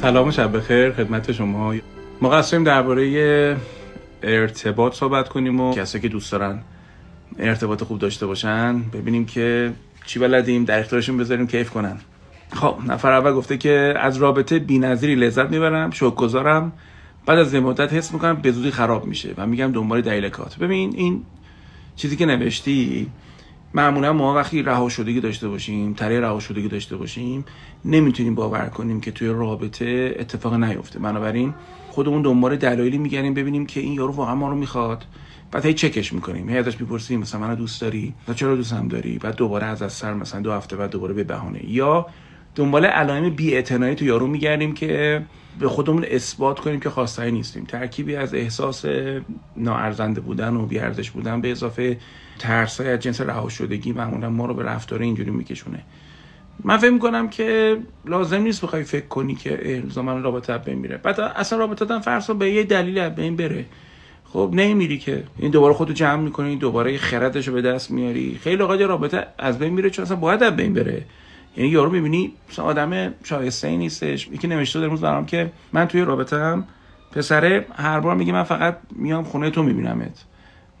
سلام و شب بخیر خدمت شما. ما قصدیم درباره ارتباط صحبت کنیم و کسایی که دوست دارن ارتباط خوب داشته باشن ببینیم که چی بلدیم در اختیارشون بذاریم کیف کنن. خب نفر اول گفته که از رابطه بی‌نظیری لذت می‌برم گذارم بعد از مدت حس می‌کنم به زودی خراب میشه و میگم دنبال دلیلکات ببین این چیزی که نوشتی معمولا ما وقتی رها شدگی داشته باشیم تره رها شدگی داشته باشیم نمی‌تونیم باور کنیم که توی رابطه اتفاق نیفته. بنابراین خودمون دنبال دلایلی میگردیم ببینیم که این یارو واقعا ما رو می‌خواد. بعد هی چکش می‌کنیم. هی ازش می‌پرسیم مثلا منو دوست داری؟ و چرا دوستم داری؟ بعد دوباره از از سر مثلا دو هفته بعد دوباره به بهانه. یا دنبال علائم بی تو یارو میگردیم که به خودمون اثبات کنیم که خواستایی نیستیم. ترکیبی از احساس ناارزنده بودن و بیارزش بودن به اضافه ترسای از جنس رها شدگی معمولا ما رو به رفتار اینجوری میکشونه. من فکر می‌کنم که لازم نیست بخوای فکر کنی که الزاما رابطه بین میره. بعد اصلا رابطه فرض به یه دلیل از بین بره. خب نمیری که این دوباره خودتو جمع می‌کنی دوباره خردش رو به دست میاری. خیلی اوقات رابطه از بین میره چون اصلا باید از بین بره. یعنی یارو می‌بینی آدم شایسته ای نیستش. یکی نوشته در برام که من توی رابطه هم پسره هر بار میگه من فقط میام خونه تو میبینمت.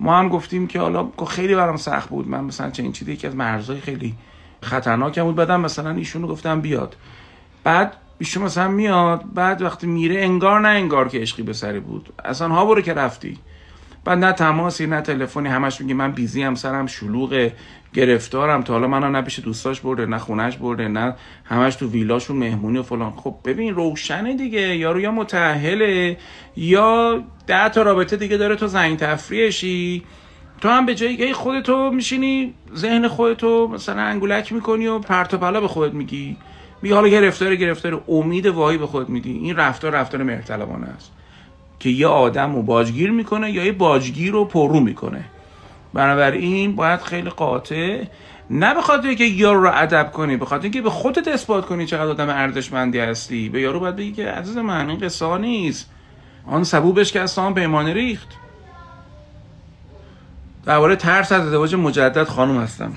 ما هم گفتیم که حالا خیلی برام سخت بود. من مثلا چه این چیزی یکی از مرزهای خیلی خطرناک بود. بعدم مثلا ایشونو گفتم بیاد. بعد ایشون مثلا میاد. بعد وقتی میره انگار نه انگار که عشقی به سری بود. اصلا ها برو که رفتی. بعد نه تماسی نه تلفنی همش میگه من بیزی هم سرم شلوغ گرفتارم تا حالا منو نه پیش دوستاش برده نه خونش برده نه همش تو ویلاشون مهمونی و فلان. خب ببین روشنه دیگه. یارو یا متأهله یا ده تا رابطه دیگه داره تو زنگ تفریشی تو هم به جایی خودتو میشینی ذهن خودتو مثلا انگولک می‌کنی و پرت و پلا به خودت میگی. میگی حالا گرفتار گرفتار امید واهی به خودت میدی. این رفتار رفتار مرتلبانه است. که یه آدم رو باجگیر می‌کنه یا یه باجگیر رو پرو می‌کنه. بنابراین باید خیلی قاطع نه به خاطر که یارو رو ادب کنی به خاطر اینکه به خودت اثبات کنی چقدر آدم ارزشمندی هستی. به یارو باید بگی که عزیز من این قصه نیست. آن سبوبش که از سام پیمانه ریخت. درباره ترس از ازدواج مجدد خانم هستم.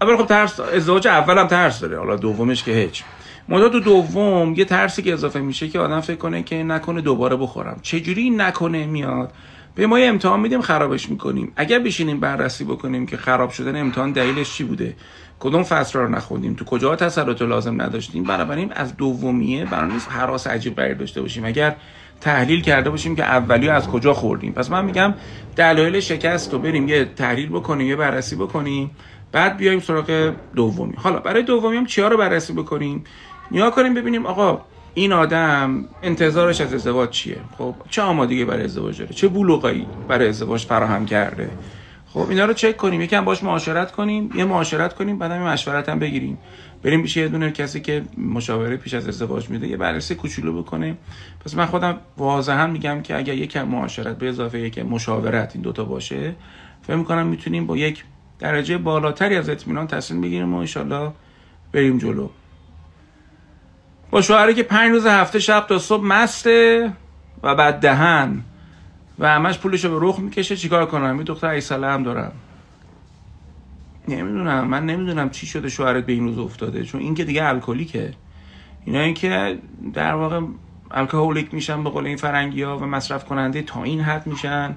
اول خب ترس ازدواج اولم ترس داره. حالا دومش که هیچ. تو دوم یه ترسی که اضافه میشه که آدم فکر کنه که نکنه دوباره بخورم. چجوری نکنه میاد؟ به ما یه امتحان میدیم خرابش می‌کنیم. اگر بشینیم بررسی بکنیم که خراب شدن امتحان دلیلش چی بوده؟ کدوم فصل رو نخوندیم؟ تو کجا تسلط لازم نداشتیم؟ بنابراین از دومیه برای نیست حراس عجیب غریب داشته باشیم. اگر تحلیل کرده باشیم که اولی از کجا خوردیم. پس من میگم دلایل شکست رو بریم یه تحلیل بکنیم یه بررسی بکنیم بعد بیایم سراغ دومی. حالا برای دومی هم چیا رو بررسی بکنیم؟ نیا کنیم ببینیم آقا این آدم انتظارش از ازدواج چیه؟ خب چه آمادگی برای ازدواج داره؟ چه بلوغایی برای ازدواج فراهم کرده؟ خب اینا رو چک کنیم یکم باش معاشرت کنیم یه معاشرت کنیم بعدم مشورت هم بگیریم. بریم پیش یه دونه کسی که مشاوره پیش از ازدواج میده یه بررسی کوچولو بکنه. پس من خودم واضحا میگم که اگر یکم معاشرت به اضافه یک مشاورت این دوتا باشه فکر می‌کنم می‌تونیم با یک درجه بالاتری از اطمینان تصمیم بگیریم و انشالله بریم جلو. با شوهری که پنج روز هفته شب تا صبح مسته و بعد دهن و همش پولش رو به رخ می‌کشه چیکار کنم؟ این دختر ایساله هم دارم. نمی‌دونم من نمی‌دونم چی شده شوهرت به این روز افتاده چون این که دیگه الکلیکه. اینا این که در واقع الکلیک میشن به قول این فرنگی ها و مصرف کننده تا این حد میشن.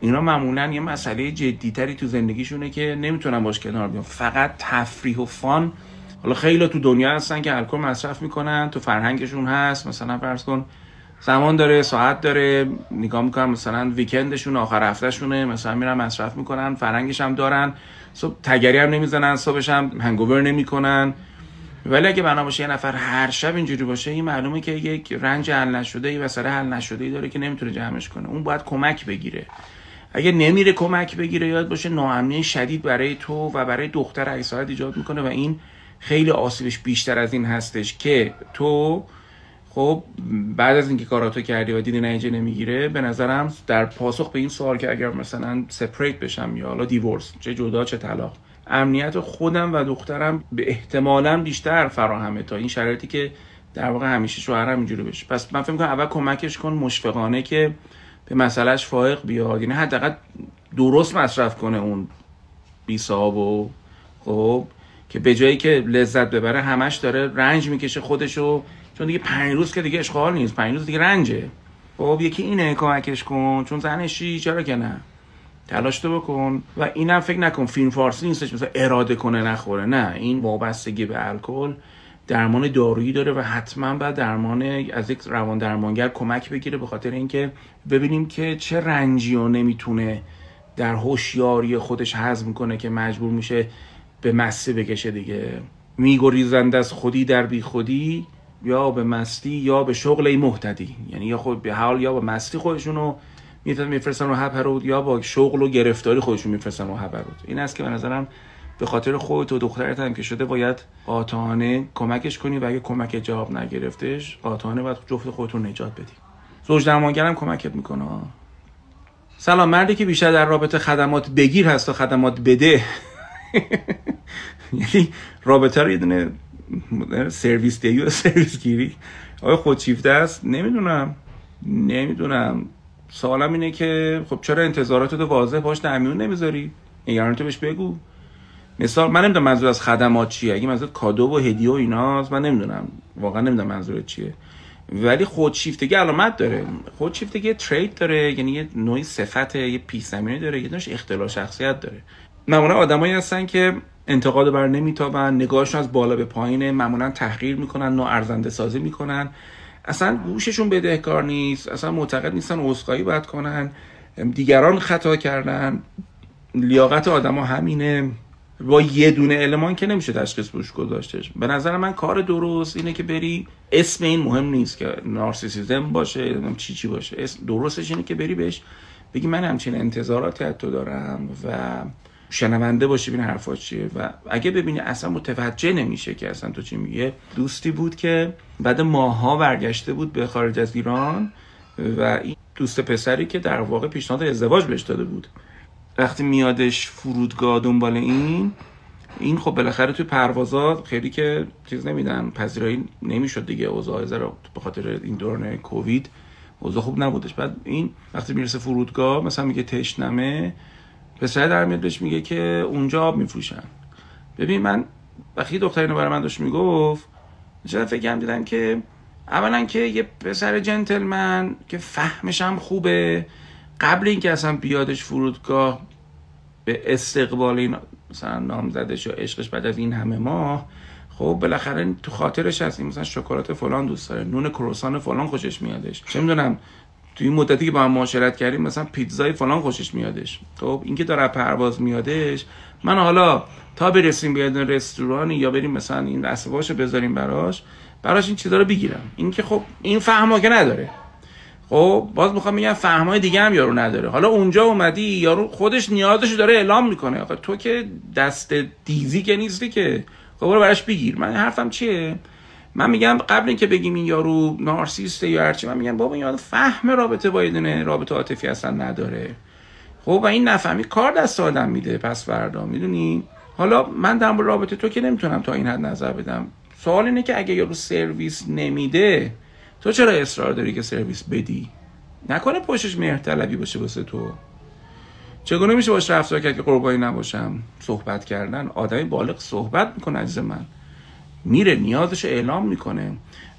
اینا معمولا یه مسئله جدیتری تو زندگیشونه که نمی‌تونن باش کنار بیان. فقط تفریح و فان حالا خیلی تو دنیا هستن که الکل مصرف می‌کنن تو فرهنگشون هست مثلا فرض کن زمان داره ساعت داره نگاه می‌کنن مثلا ویکندشون آخر هفتهشونه مثلا میرن مصرف می‌کنن فرهنگش هم دارن صبح تگری هم نمی‌زنن صبحش هم هنگوور نمی‌کنن. ولی اگه بنا باشه یه نفر هر شب اینجوری باشه این معلومه که یک رنج حل نشده ای سر حل نشده ای داره که نمی‌تونه جمعش کنه. اون باید کمک بگیره. اگه نمیره کمک بگیره یاد باشه ناامنی شدید برای تو و برای دختر ایساعت ایجاد می‌کنه و این خیلی آسیبش بیشتر از این هستش که تو خب بعد از اینکه کاراتو کردی و دیدی نتیجه نمی‌گیره به نظرم در پاسخ به این سوال که اگر مثلا سپریت بشم یا حالا دیورس چه جدا چه طلاق امنیت خودم و دخترم به احتمالا بیشتر فراهمه تا این شرایطی که در واقع همیشه شوهرم اینجوری بشه. پس من فکر کنم اول کمکش کن مشفقانه که به مسئلهش فائق بیاد. یعنی حداقل درست مصرف کنه اون بی و خب که به جایی که لذت ببره همش داره رنج می‌کشه خودشو. چون دیگه پنج روز که دیگه اشغال نیست پنج روز دیگه رنجه. خب یکی اینه کمکش کن چون زنشی چرا که نه؟ تلاش تو بکن. و اینم فکر نکن فیلم فارسی نیستش مثلا اراده کنه نخوره. نه این وابستگی به الکل درمان دارویی داره و حتما باید درمان از یک روان درمانگر کمک بگیره به خاطر اینکه ببینیم که چه رنجی و نمی‌تونه در هوشیاری خودش هضم کنه که مجبور میشه به مستی بکشه دیگه. میگریزند از خودی در بی خودی یا به مستی یا به شغل محتدی یعنی یا خود به حال یا به مستی خودشونو میفرستن رو هپرود یا با شغل و گرفتاری خودشون میفرستن رو. هپرود این است که به نظرم به خاطر خودت و دخترت هم که شده باید قاطعانه کمکش کنی و اگه کمک جواب نگرفتش قاطعانه باید جفت خودتون نجات بدی. زوج درمانگرم کمکت می‌کنه. سلام مردی که بیشتر در رابطه خدمات بگیر هست و خدمات بده. یعنی رابطه رو یه دونه سرویس و سرویس گیری. آیا خودشیفته است؟ نمی‌دونم. نمی‌دونم. سوالم اینه که خب چرا انتظارات رو واضح باش در میون نمی‌ذاری؟ نگران تو بهش بگو. مثال من نمی‌دونم منظور از خدمات چیه. اگه منظور کادو و هدیه و ایناست من نمی‌دونم. واقعا نمی‌دونم منظور چیه. ولی خودشیفتگی علامت داره. خودشیفتگی ترید داره یعنی یه نوعی صفت یه پیش داره یه نوعش اختلال شخصیت داره. معمولا آدمایی هستن که انتقاد بر نمیتابن نگاهشون از بالا به پایینه معمولا تحقیر می‌کنن نوع ارزنده سازی می‌کنن. اصلا گوششون بدهکار نیست اصلا معتقد نیستن عذرخواهی باید کنن. دیگران خطا کردن. لیاقت آدما همینه. با یه دونه المان که نمیشه تشخیص روش گذاشتش. به نظر من کار درست اینه که بری اسم این مهم نیست که نارسیسیزم باشه چی چی باشه. درستش اینه که بری بهش بگی من همچین انتظاراتی از تو دارم و شنونده باشی ببین حرفا چیه. و اگه ببینی اصلا متوجه نمیشه که اصلا تو چی میگه. دوستی بود که بعد ماها برگشته بود به خارج از ایران و این دوست پسری که در واقع پیشنهاد ازدواج بهش داده بود. وقتی میادش فرودگاه دنبال این این خب بالاخره توی پروازات خیلی که چیز نمیدن پذیرایی نمی‌شد دیگه. اوضاع به خاطر این دوران کووید اوضاع خوب نبودش. بعد این وقتی می‌رسه فرودگاه مثلا میگه تشنمه پسر در میاد بهش میگه که اونجا آب میفروشن. ببین من وقتی دختر اینو برای من داشت می‌گفت چرا فکر دیدم که اولا که یه پسر جنتلمن که فهمش هم خوبه قبل اینکه اصلا بیادش فرودگاه به استقبال این مثلا نامزدش و عشقش بعد از این همه ماه خب بالاخره تو خاطرش هست این مثلا شکلات فلان دوست داره نون کروسان فلان خوشش میادش. چه می‌دونم تو این مدتی که با هم معاشرت کردیم مثلا پیتزای فلان خوشش میادش. خب اینکه داره پرواز میادش. من حالا تا برسیم به رستورانی یا بریم مثلا این دستباشو بذاریم براش براش این چیزا رو بگیرم. این که خب این فهمو که نداره. خب باز می‌خوام میگم فهمای دیگه هم یارو نداره. حالا اونجا اومدی یارو خودش نیازش داره اعلام می‌کنه. آخه تو که دست دیزی که نیستی که. خب برو براش بگیر. من حرفم چیه؟ من میگم قبل اینکه بگیم این یارو نارسیسته یا هرچی من میگم بابا این فهم رابطه با یه رابطه عاطفی اصلا نداره. خب و این نفهمی کار دست آدم میده پس فردا می‌دونی؟ حالا من در رابطه تو که نمی‌تونم تا این حد نظر بدم. سوال اینه که اگه یارو سرویس نمیده تو چرا اصرار داری که سرویس بدی؟ نکنه پشتش مهرطلبی باشه واسه تو. چگونه میشه باش رفتار کرد که قربانی نباشم؟ صحبت کردن. آدمی بالغ صحبت می‌کنه عزیز من. میره نیازش اعلام می‌کنه.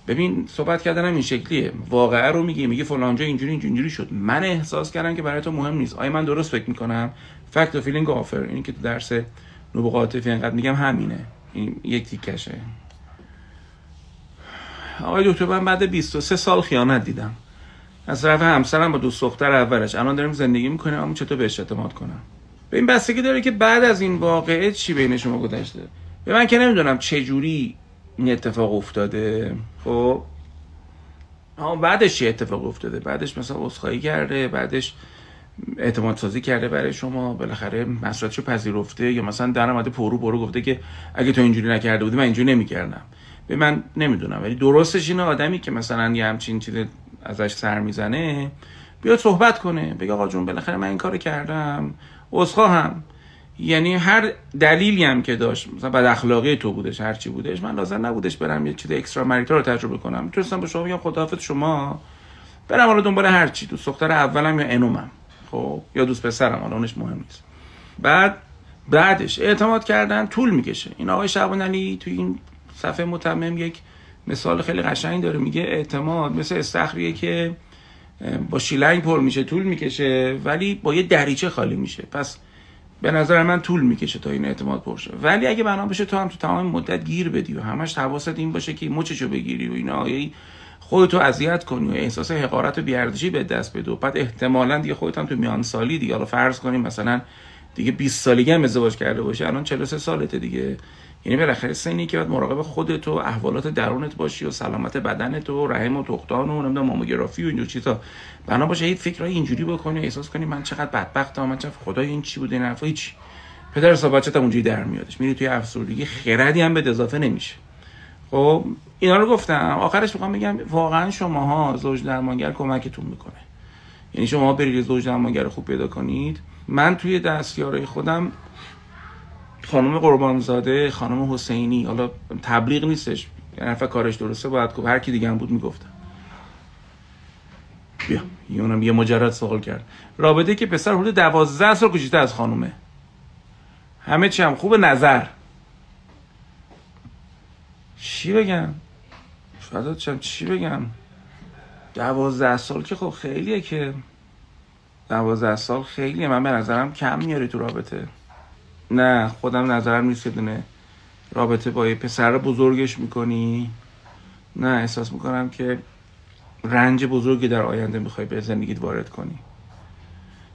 ببین صحبت کردن هم این شکلیه. واقعه رو میگه میگه فلانجا اینجوری اینجوری شد. من احساس کردم که برای تو مهم نیست. آیا من درست فکر می‌کنم؟ fact و feeling آفرین اینی که تو درس نبوغ عاطفی انقدر میگم همینه. این یک تیکشه. آقای دکتر من بعد 23 سال خیانت دیدم. از طرف همسرم با دوست دختر اولش. الان داریم زندگی می‌کنیم. اما چطور بهش اعتماد کنم؟ به این بستگی داره که بعد از این واقعه چی بین شما گذشته؟ به من که نمی‌دونم چه جوری این اتفاق افتاده. خب؟ بعدش چه اتفاق افتاده؟ بعدش مثلا عذرخواهی کرده بعدش اعتماد سازی کرده برای شما بالاخره مسئولیتشو پذیرفته یا مثلا در اومده پررو پررو گفته که اگه تو اینجوری نکرده بودی من اینجوری نمی‌کردم. به من نمی‌دونم. ولی درستش اینه آدمی که مثلا یه همچین چیز ازش سر می‌زنه بیاد صحبت کنه بگه آقا جون بالاخره من این کارو کردم هم یعنی هر دلیلی هم که داشت مثلا بد اخلاقی تو بودش هر چی بودش من لازم نبودش برم یه چیز extramarital رو تجربه کنم. می‌تونستم به شما بگم خداحافظ شما. برم حالا دنبال هر چی دوست دختر اولم یا انومم. خب یا دوست پسرم حالا اونش مهم نیست. بعد بعدش اعتماد کردن طول می‌کشه. این آقای شعبان علی تو این صفحه متمم یک مثال خیلی قشنگ داره. میگه اعتماد مثل استخریه که با شیلنگ پر میشه طول می‌کشه ولی با یه دریچه خالی میشه. پس به نظر من طول می‌کشه تا این اعتماد پرشه ولی اگه بنا بشه تو هم تو تمام مدت گیر بدی و همش حواست این باشه که مچشو بگیری و اینا خودتو اذیت کنی و احساس حقارت و بیارزشی به دست بدی و بعد احتمالا دیگه خودت هم تو میان سالی دیگه. حالا فرض کنیم مثلا دیگه 20 سالگی هم ازدواج کرده باشه الان 43 سالته دیگه. یعنی بالاخره سنی که باید مراقب خودت و احوالات درونت باشی و سلامت بدنت و رحم و تختان و نمی‌دونم ماموگرافی و اینجور چیزا. بنا باشه هیچ فکرای اینجوری بکنی احساس کنی من چقدر بدبختم من چقدر خدای این چی بوده این حرفا هیچ. پدر بچت اونجوری در میادش. میری توی افسردگی خردی هم به اضافه نمیشه. خب اینا رو گفتم. آخرش می‌خوام بگم واقعا شماها زوج درمانگر کمکتون می‌کنه. یعنی شما برید زوج درمانگر خوب پیدا کنید. من توی دستیارای خودم خانم قربانزاده خانم حسینی حالا تبلیغ نیستش حرف کارش درسته باید گفت. هر کی دیگه هم بود می‌گفتم. بیا اونم یه مجرد سوال کرد. رابطه که پسر حدود دوازده سال کوچیک‌تر از خانومه. همه چی هم خوب نظر. چی بگم؟ چم چی بگم؟ دوازده سال که خب خیلیه که دوازده سال خیلیه. من به نظرم کم میاری تو رابطه. نه خودم نظرم نیست که دونه رابطه با یه پسر بزرگش می‌کنی. نه احساس می‌کنم که رنج بزرگی در آینده می‌خوای به زندگیت وارد کنی.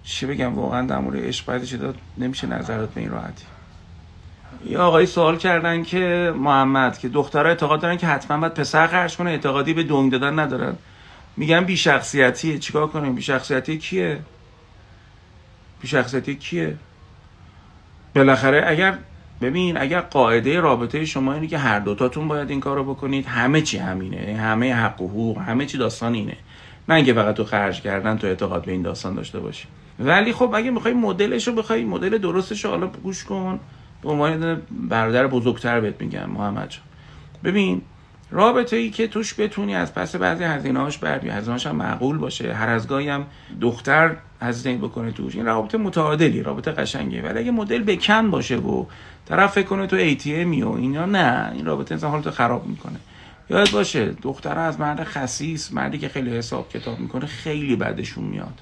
چی بگم؟ واقعا در مورد عشق بعدش داد نمیشه نظرات به این راحتی. یه آقایی سوال کردن که محمد که دخترها اعتقاد دارن که حتما باید پسر خرج کنه اعتقادی به دنگ دادن ندارن. میگن بی شخصیتیه چیکار کنیم؟ بی شخصیتی کیه؟ شخصیتی کیه؟ بالاخره اگر ببین اگر قاعده رابطه شما اینه که هر دوتاتون باید این کار رو بکنید همه چی همینه همه حق و حقوق همه چی داستان اینه. نه اینکه فقط تو خرج کردن تو اعتقاد به این داستان داشته باشی. ولی خب اگه می‌خوای مدلش رو بخوای مدل درستش حالا گوش کن. به عنوان برادر بزرگتر بهت میگم محمد جان. ببین رابطه ای که توش بتونی از پس بعضی هزینه هاش بردی هزینه هم معقول باشه. هر از گاهی هم دختر هزینه بکنه توش. این رابطه متعادلی رابطه قشنگه ولی اگه مدل بکن باشه و طرف فکر کنه تو ای و اینا نه. این رابطه انسان حالتو خراب می‌کنه. یاد باشه دختر از مرد خسیس مردی که خیلی حساب کتاب می‌کنه خیلی بدشون میاد.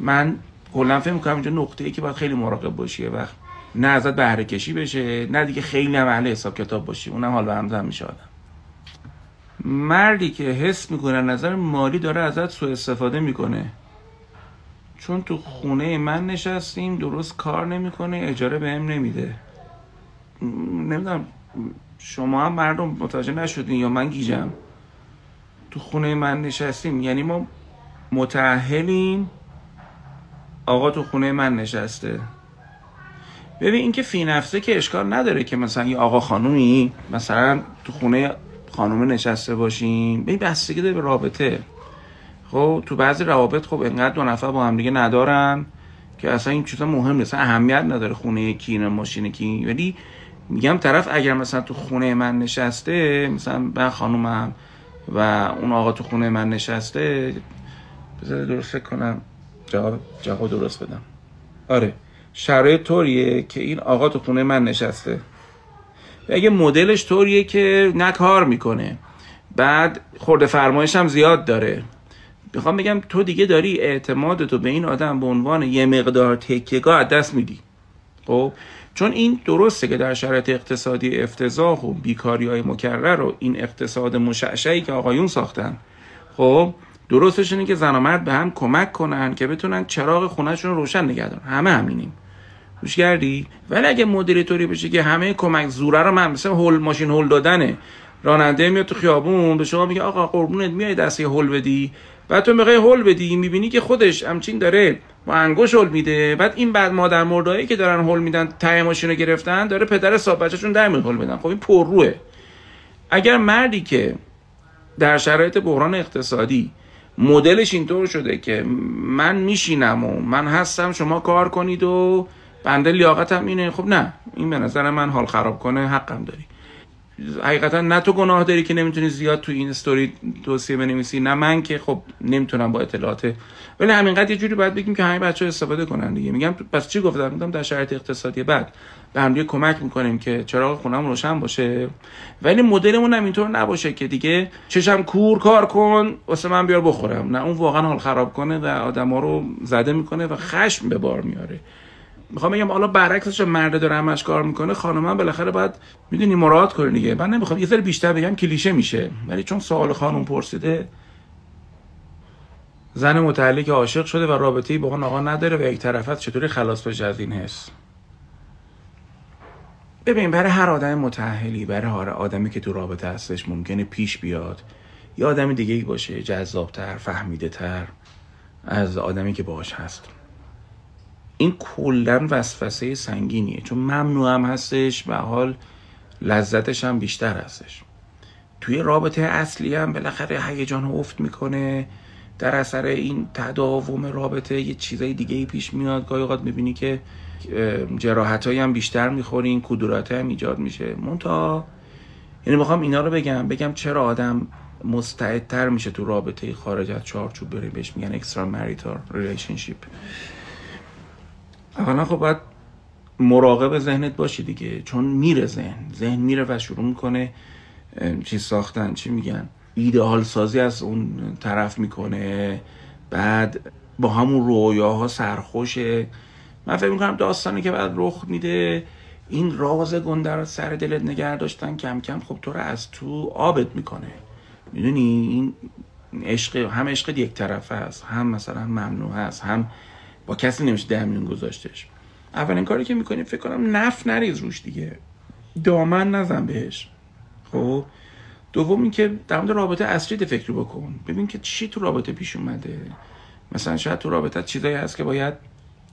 من کلا فکر می‌کنم اینجا نقطه ای که باید خیلی مراقب باشی. وقت نه ازت بهره کشی بشه نه دیگه خیلی هم اهل حساب کتاب باشی. اونم حال به همزن میشه آدم. مردی که حس می‌کنه نظر مالی داره ازت سوء استفاده می‌کنه. چون تو خونه من نشستیم درست کار نمی‌کنه اجاره بهم نمیده. نمی‌دونم شما هم مردم متوجه نشدین یا من گیجم؟ تو خونه من نشستیم یعنی ما متعهلیم آقا تو خونه من نشسته. ببین اینکه فی نفسه که اشکال نداره که مثلا یه آقا خانومی مثلا تو خونه خانومه نشسته باشیم. ببین بستگی داره به رابطه. خب تو بعضی روابط خب انقدر دو نفر با هم دیگه ندارن که اصلا این چیزا مهم نیست. اهمیت نداره خونه کی نه ماشین کی. ولی میگم طرف اگر مثلا تو خونه من نشسته مثلا من خانومم و اون آقا تو خونه من نشسته بذار درست کنم. جواب جواب درست بدم. آره شرایط طوریه که این آقا تو خونه من نشسته. و اگه مدلش طوریه که نه کار می‌کنه. بعد خورده فرمایش هم زیاد داره. می‌خوام بگم تو دیگه داری اعتمادتو به این آدم به عنوان یه مقدار تکیگاه از دست میدی. خب؟ چون این درسته که در شرایط اقتصادی افتضاح و بیکاری های مکرر و این اقتصاد مشعشعی که آقایون ساختن خب؟ درستش اینه که زن و مرد به هم کمک کنن که بتونن چراغ خونهشون رو روشن نگه دارن. همه همینیم. گوش کردی؟ ولی اگه مدیری طوری بشه که همه کمک زوره رو من مثلا هول ماشین هول دادنه راننده میاد تو خیابون به شما میگه آقا قربونت میای دستی هول بدی؟ بعد تو می‌خوای هول بدی می‌بینی که خودش همچین داره با انگوش هول میده. بعد این بعد مادر مردایی که دارن هول میدن ته ماشین رو گرفتن داره پدر صاحب بچه‌شون در هول بدن خب این پرروه اگر مردی که در شرایط بحران اقتصادی مدلش اینطور شده که من میشینم و من هستم شما کار کنید و بنده لیاقتم اینه خب نه. این به نظر من حال خراب کنه حقم داری. حقیقتا نه تو گناه داری که نمی‌تونی زیاد تو این استوری توصیه بنویسی نه من که خب نمی‌تونم با اطلاعات. ولی همینقدر یه جوری باید بگیم که همه بچه استفاده کنن دیگه. میگم پس چی گفتم؟ میگم در شرایط اقتصادی بعد به هم کمک می‌کنیم که چراغ خونم روشن باشه. ولی مدلمون هم اینطور نباشه که دیگه چشم کور کار کن واسه من بیار بخورم. نه اون واقعا حال خراب کنه و آدما رو زده می‌کنه و خشم به بار میاره می‌خوام بگم حالا برعکسش مرد داره همش کار می‌کنه خانم بالاخره باید می‌دونی مراد کنه دیگه. من نمی‌خوام یه ذره بیشتر بگم کلیشه میشه ولی چون سوال خانم پرسیده زن متعلق عاشق شده و رابطه‌ای با اون آقا نداره و یک طرفت چطوری خلاص بشه از این حس؟ ببین برای هر آدم متأهلی برای هر آدمی که تو رابطه هستش ممکنه پیش بیاد یا آدم دیگه باشه جذابتر فهمیده تر از آدمی که باهاش هست. این کلا وسوسه سنگینیه. چون ممنوع هم هستش و حال لذتش هم بیشتر هستش. توی رابطه اصلی هم بالاخره هیجان افت می‌کنه. در اثر این تداوم رابطه یه چیزای دیگه ای پیش میاد. گاهی اوقات می‌بینی که جراحت هم بیشتر می‌خورین کدورت هم ایجاد میشه. منتها یعنی می‌خوام اینا رو بگم. بگم چرا آدم مستعدتر میشه تو رابطه خارج از چارچوب بره بهش میگن extramarital relationship اولا خب باید مراقب ذهنت باشی دیگه. چون میره ذهن. ذهن میره و شروع می‌کنه چیز ساختن چی میگن. ایدئال سازی از اون طرف می‌کنه. بعد با همون رویاها سرخوشه. من فکر می‌کنم داستانی که بعد رخ میده این راز گنده رو سر دلت نگه داشتن کم کم خب تو رو از تو آبت می‌کنه. می‌دونی؟ این عشق هم عشق یک طرفه است هم مثلا ممنوع هست هم با کسی نمیشه ده میلیون گذاشتش اولین کاری که می‌کنیم فکر کنم نف نریز روش دیگه. دامن نزن بهش. خب؟ دوم اینکه در مورد رابطه اصلی فکر بکن. ببین که چی تو رابطه پیش اومده. مثلا شاید تو رابطه چیزایی هست که باید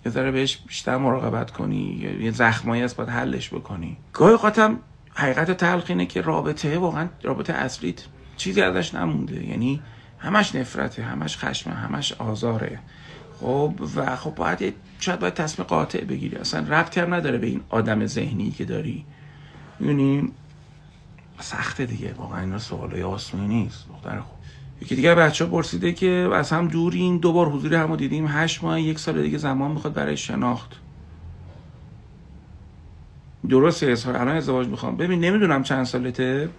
یه ذره بهش بیشتر مراقبت کنی. یه زخمایی هست باید حلش بکنی. گاهی قاتم حقیقت تلخ اینه که رابطه واقعا رابطه اصلیت چیزی ازش نمونده. یعنی همش نفرته همش خشمه همش آزاره. خب و خب باید شاید باید تصمیم قاطع بگیری. اصلا ربطی هم نداره به این آدم ذهنی که داری. می‌دونی؟ سخته دیگه. واقعا اینا سوالای آسونی نیست. دختر خوب. یکی دیگه بچه ها پرسیده که از هم دورین دو بار حضوری همو دیدیم. هشت ماه یک سال دیگه زمان می‌خواد برای شناخت. درسته اظهار الان ازدواج می‌خوام. ببین نمی‌دونم چند سالته.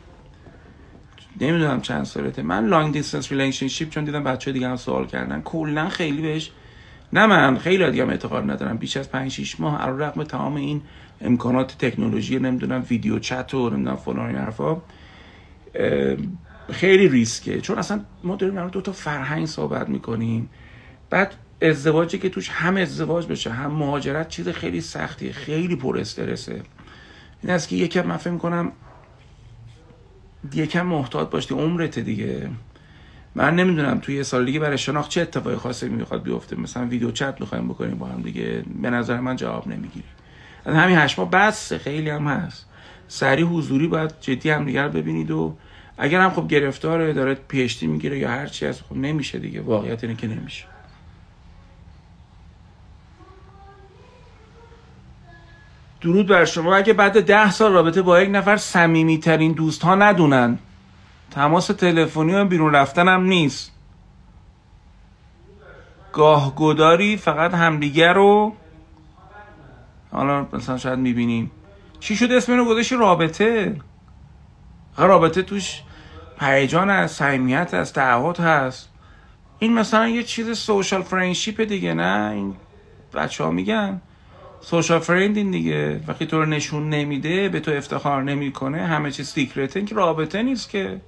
نمی‌دونم چند سالته. من long distance relationship چون دیدم بچه دیگه هم سوال کردن. کلا خیلی بهش نه من خیلی دیگه اعتقاد ندارم. بیش از 5 6 ماه علی رغم تمام این امکانات تکنولوژی نمی‌دونم ویدیو چت و نمی‌دونم فلان حرفا خیلی ریسکه. چون اصلا ما داریم در دو تا فرهنگ صحبت می‌کنیم. بعد ازدواجی که توش هم ازدواج بشه هم مهاجرت چیز خیلی سختیه خیلی پر استرسه. این است که یکم من فکر می‌کنم یکم محتاط باشی عمرت دیگه. من نمی‌دونم توی یه سال دیگه برای شناخت چه اتفاقی خاصی می‌خواد بیفته. مثلا ویدیو چت می‌خوایم بکنیم با هم دیگه. به نظر من جواب نمی‌گیری از همین هشت ماه بسه خیلی هم هست. سری حضوری باید جدی هم دیگر ببینید و اگر هم خب گرفتاره داره پیشتی می‌گیره یا هر چی از خب نمیشه دیگه. واقعیت اینه که نمیشه. درود بر شما. اگه بعد ده سال رابطه با یک نفر سمیمی ترین دوست ها ندونن تماس تلفنی و بیرون رفتن هم نیست. گاه گداری فقط همدیگر رو حالا مثلا شاید می‌بینیم. چی شد اسم اینو گذاشتی؟ رابطه. رابطه توش هیجان هست صمیمیت هست تعهد هست. این مثلا یه چیز social friendship دیگه نه؟ این بچه ها میگن. سوشال فرند این دیگه. وقتی تو رو نشون نمیده به تو افتخار نمی‌کنه همه چیز سیکرته که رابطه نیست که.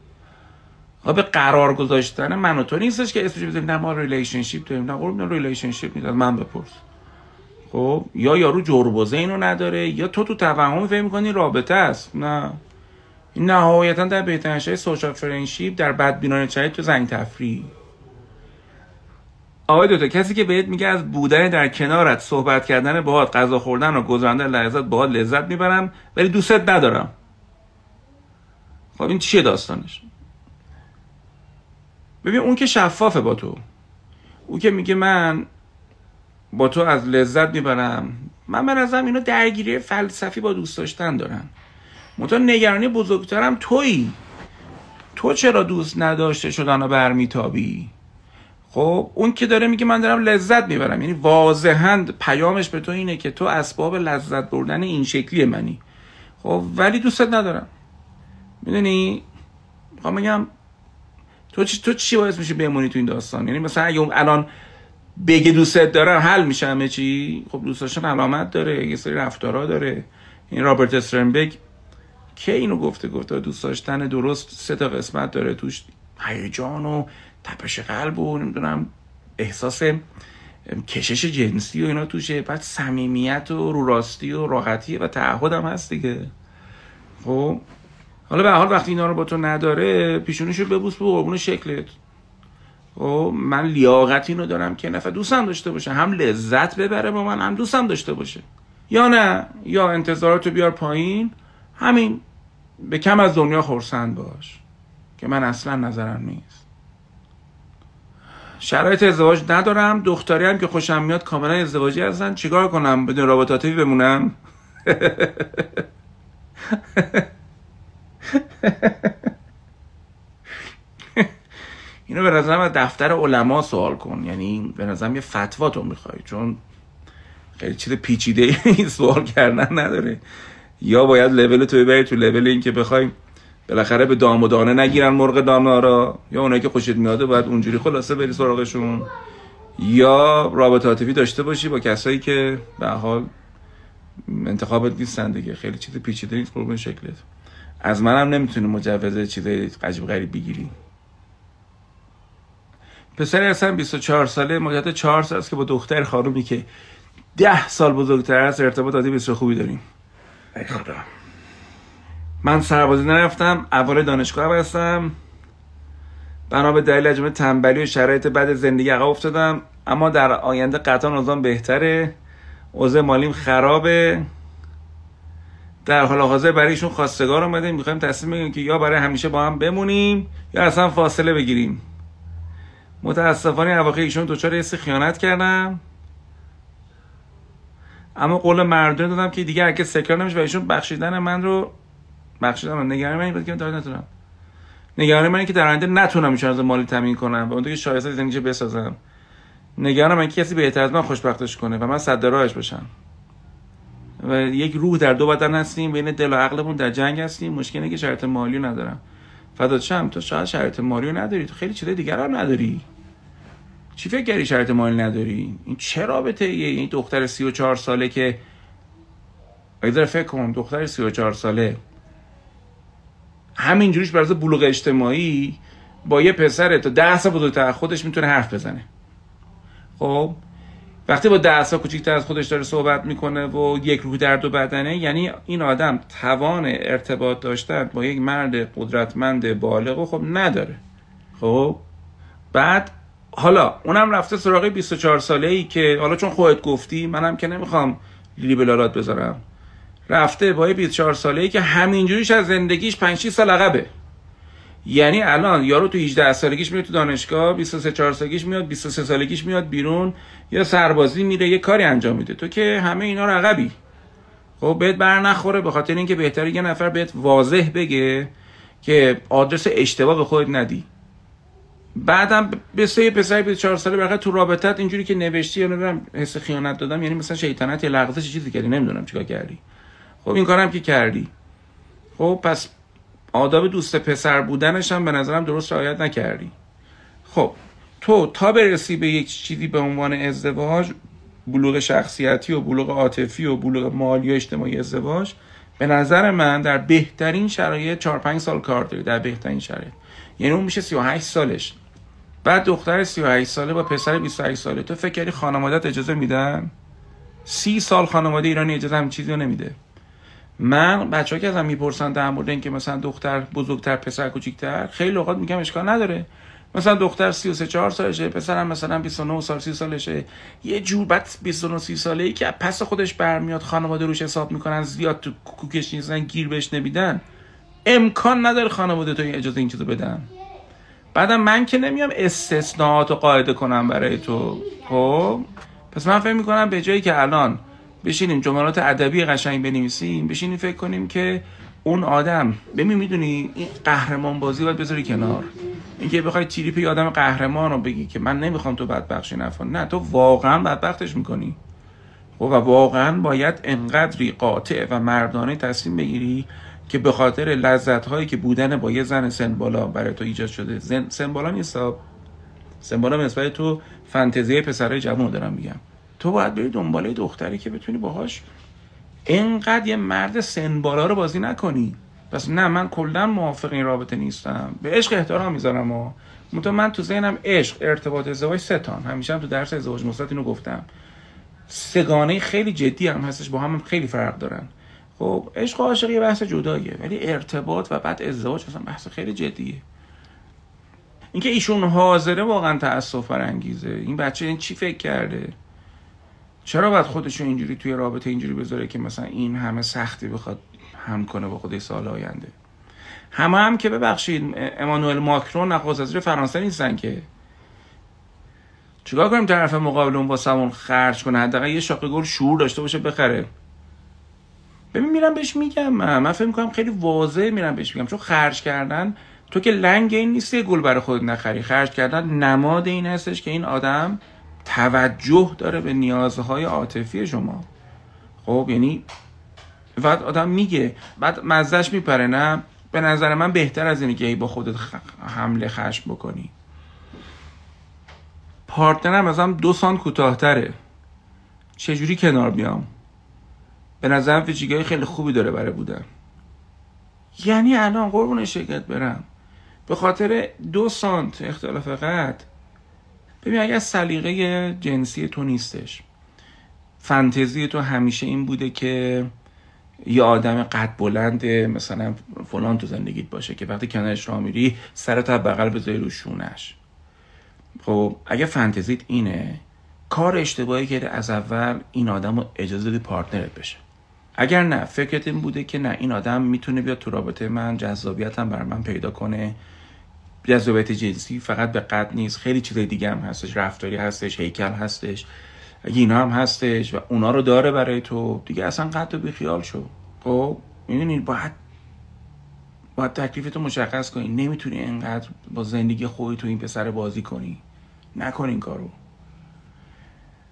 به قرار گذاشتن من و تو نیستش که اسمش بزنیم. نه ما ریلیشنشیپ داریم نه قرب ریلیشنشیپ نیست من بپرس. خب یا یارو جربوزه اینو نداره یا تو تو توهم فکر می‌کنی رابطه است؟ نه. این نهایتا در بهترین شای سوشال فرنشیپ در بدبینانه چایی تو زنگ تفریح. آقای دوتا کسی که بهت میگه از بودن در کنارت صحبت کردن باهات غذا خوردن و گذراندن لحظات باهات لذت می‌برم ولی دوستت ندارم. خب این چیه داستانش؟ ببین اون که شفافه با تو. او که میگه من با تو از لذت می‌برم. من به نظرم اینا درگیری فلسفی با دوست داشتن دارن. منتها نگرانی بزرگترم تویی. تو چرا دوست نداشته شدن و برمیتابی؟ خب اون که داره میگه من دارم لذت می‌برم. یعنی واضحا پیامش به تو اینه که تو اسباب لذت بردن این شکلی منی. خب ولی دوستت ندارم. می‌دونی؟ می‌خوام بگم تو چی تو چی باعث میشه بمونی تو این داستان؟ یعنی مثلا اگه الان بگه دوستت دارم حل میشه همه چی؟ خب دوست علامت داره یه سری رفتارا داره. این رابرت استرنبک که اینو گفته؟ گفته دوست داشتن درست سه تا قسمت داره توش. هیجان و تپش قلب و نمی‌دونم احساس کشش جنسی و اینا توشه. بعد صمیمیت و رو راستی و راحتی و تعهد هم هست دیگه. خب؟ حالا به حال وقتی اینا رو با تو نداره پیشونیشو ببوس به قربون شکلت. خب من لیاقت اینو دارم که نفر دوستم داشته باشه. هم لذت ببره با من هم دوستم داشته باشه. یا نه؟ یا انتظاراتو بیار پایین. همین به کم از دنیا خورسند باش. که من اصلا نظرم نیست. شرایط ازدواج ندارم. دختری هم که خوشم میاد کاملا ازدواجی هستن. چیکار کنم؟ بدون رابطاتی بمونم؟ اینو به نظرم دفتر علما سوال کن. یعنی به نظرم یه فتوا تو می‌خوای. چون خیلی چیز پیچیده این سوال کردن نداره. یا باید لول تو ببری تو لول این که بخوایم بالاخره به دام و دانه نگیرن مرغ دانا را. یا اونایی که خوشت میاده باید اونجوری خلاصه بری سراغشون. یا رابطه عاطفی داشته باشی با کسایی که به حال انتخابت نیستن دیگه. خیلی چیز پیچیده نیست قربون شکلت. از منم نمی‌تونی مجوز چیز عجیب غریب بگیری. پسری هستم 24 ساله مدت 4 سال است که با دختر خانومی که 10 سال بزرگتر است ارتباط عاطفی بسیار خوبی داریم. ای خدا. من سربازی نرفتم اول دانشگاه هستم. بنا به دلیل اجمه تنبلی و شرایط بعد زندگی عقب افتادم. اما در آینده قطعا نظام بهتره. اوضاع مالیم خرابه. در حال حاضر برای ایشون خواستگار اومده می‌خوایم تصمیم بگیریم که یا برای همیشه با هم بمونیم یا اصلا فاصله بگیریم. متاسفانه اواخر ایشون دچار حس خیانت کردم اما قول مردونه دادم که دیگه اگه سکر نمیشه و ایشون بخشیدن من رو بخشیدن من نگران من بود که دارم نتونم. نگران من که در آینده نتونم از مالی تامین کنم و اون که شایسته زندگی بسازم. نگران من کسی بهتر از من خوشبختش کنه و من صد راهش باشم. و یک روح در دو بدن هستیم بین دل و عقلمون در جنگ هستیم. مشکلی که شرط مالی ندارم. فدات شم تو شاید شرط مالی نداری. تو خیلی چیزای دیگر هم نداری. چی فکر کردی شرط مالی نداری؟ این چه رابطه ایه؟ این دختر 34 ساله که اگه فکر کن دختر 34 ساله. همینجوریش برای بلوغ اجتماعی با یه پسر تا ده سال بزرگتر خودش می‌تونه حرف بزنه. خب؟ وقتی با ده سال کوچیکتر از خودش داره صحبت می‌کنه و یک روح در دو بدنه یعنی این آدم توان ارتباط داشتن با یک مرد قدرتمند بالغ و خب نداره. خب؟ بعد حالا اونم رفته سراغ 24 ساله ای که حالا چون خودت گفتی منم که نمی‌خوام لیبلالات بذارم. رفته با 24 ساله ای که همینجوریش از زندگیش 5 6 سال عقبه. یعنی الان یارو تو 18 سالگیش میاد تو دانشگاه 23 4 سالگیش میاد 23 سالگیش میاد بیرون یا سربازی میره یه کاری انجام میده. تو که همه اینا رو عقبی خب بهت بر نخوره به خاطر اینکه بهتره یه نفر بهت واضح بگه که آدرس اشتباه به خودت ندی. بعدم به سه پسر 24 ساله برقه تو رابطت اینجوری که نوشتی یا نمی‌دونم حس خیانت دادم یعنی مثلا شیطنت یا لغزش چیزی کردی نمی‌دونم چیکار کردی. خب این کارم که کردی. خب پس آداب دوست پسر بودنش هم به نظرم درست رعایت نکردی. خب تو تا برسی به یک چیزی به عنوان ازدواج بلوغ شخصیتی و بلوغ عاطفی و بلوغ مالی و اجتماعی ازدواج به نظر من در بهترین شرایط 4 5 سال کار داری در بهترین شرایط. یعنی اون میشه 38 سالش. بعد دختر 38 ساله با پسر 28 ساله. تو فکر کردی خانوادت اجازه میدن؟ 30 سال خانواده ایرانی اجازه هم چیزی رو نمیده. من بچه که ازم می‌پرسن در مورد اینکه مثلا دختر بزرگتر پسر کوچیکتر خیلی اوقات میگم اشکال نداره. مثلا دختر 33 4 سالشه پسرم مثلا 29 سال 30 سالشه. یه جور بعد 29 30 ساله ای که پس خودش برمیاد خانواده روش حساب می‌کنن زیاد تو کوکش نیستن گیر بهش نمیدن. امکان نداره خانواده تو اجازه این چیزو بدن. بعدم من که نمیام استثناءات رو قاعده کنم برای تو. خب؟ پس من فکر می‌کنم به جایی که الان بشینیم جملات ادبی قشنگ بنویسیم بشینیم فکر کنیم که اون آدم ببین می‌دونی این قهرمان بازی باید بذاری کنار. اینکه بخوای تریپ یه آدم قهرمان رو بگی که من نمی‌خوام تو بدبخشی نفن نه تو واقعا بدبختش می‌کنی. و واقعا باید انقدری قاطع و مردانه تصمیم بگیری که به خاطر لذت هایی که بودن با یه زن سن بالا برای تو ایجاد شده. زن سن بالا نیست سن بالا نسبت تو فانتزی پسرای جوان دارم میگم. تو باید بری دنبال دختری که بتونی باهاش اینقدر یه مرد سن بالا رو بازی نکنی. پس نه من کلا موافق این رابطه نیستم. به عشق احترام می‌ذارم و من تو ذهنم عشق ارتباط ازدواج ستان همیشه هم تو درس ازدواج مثبت اینو گفتم. سگانه خیلی جدی هم هستش با هم, خیلی فرق دارن. خب عشق و عاشقی بحث جداییه ولی ارتباط و بعد ازدواج مثلا بحث خیلی جدیه. اینکه ایشون حاضره واقعا تاسف برانگیزه. این بچه این چی فکر کرده؟ چرا باید خودشو اینجوری توی رابطه اینجوری بذاره که مثلا این همه سختی بخواد هم کنه با خودش سال آینده؟ همه هم که ببخشید امانوئل ماکرون نخواست وزیر فرانسه نیستن که. چیکار کنیم طرف مقابل با سمون خرج کنه؟ حداقل یه شاقه گل شعور داشته باشه بخره. ببین میرم بهش میگم. من, من فکر می‌کنم خیلی واضح میرم بهش میگم. چون خرج کردن تو که لنگ این نیست گل برای خود نخری. خرج کردن نماد این هستش که این آدم توجه داره به نیازهای عاطفی شما. خب یعنی بعد آدم میگه بعد مزدش میپره نه؟ به نظر من بهتر از اینه که با خودت حمله خشم بکنی. پارتنرم ازم دو سان کوتاهتره. چجوری کنار بیام؟ به نظرم فیچیگای خیلی خوبی داره برای بودن. یعنی الان قربون شرکت برم. به خاطر دو سانت اختلاف قد ببین اگر سلیقه جنسی تو نیستش فانتزی تو همیشه این بوده که یه آدم قد بلند مثلا فلان تو زندگیت باشه که وقتی کنارش راه میری سرت بغل بذاری رو شونش. خب اگه فانتزیت اینه کار اشتباهی که از اول این آدم رو اجازه دادی پارتنرت بشه. اگر نه فکرت این بوده که نه این آدم می‌تونه بیاد تو رابطه من جذابیتم بر من پیدا کنه. جذابیت جنسی فقط به قد نیست. خیلی چیزای دیگه هم هستش. رفتاری هستش هیکل هستش. اینا هم هستش و اونا رو داره برای تو. دیگه اصلا قد و بیخیال شو. خب می‌دونی باید باید تکلیفتو مشخص کنی. نمی‌تونی اینقدر با زندگی خوبی تو این پسر بازی کنی. نکن این کارو.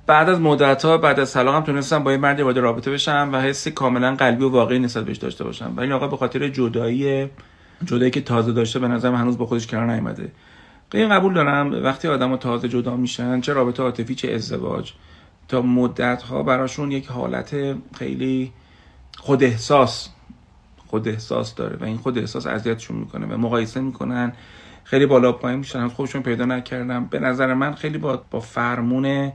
بعد از مدت ها بعد از طلاقم تونستم با یه مردی وارد رابطه بشم و حسی کاملا قلبی و واقعی نسبت بهش داشته باشم. و این آقا به خاطر جدایی جدایی که تازه داشته به نظرم هنوز با خودش کنار نیومده. این قبول دارم وقتی آدم تازه جدا میشن چه رابطه عاطفی چه ازدواج. تا مدت ها براشون یک حالت خیلی خود احساس خود احساس داره و این خود احساس اذیتشون می‌کنه و مقایسه می‌کنن. خیلی بالا پایین میشن خودشون پیدا نکردم به نظر من خیلی با با فرمون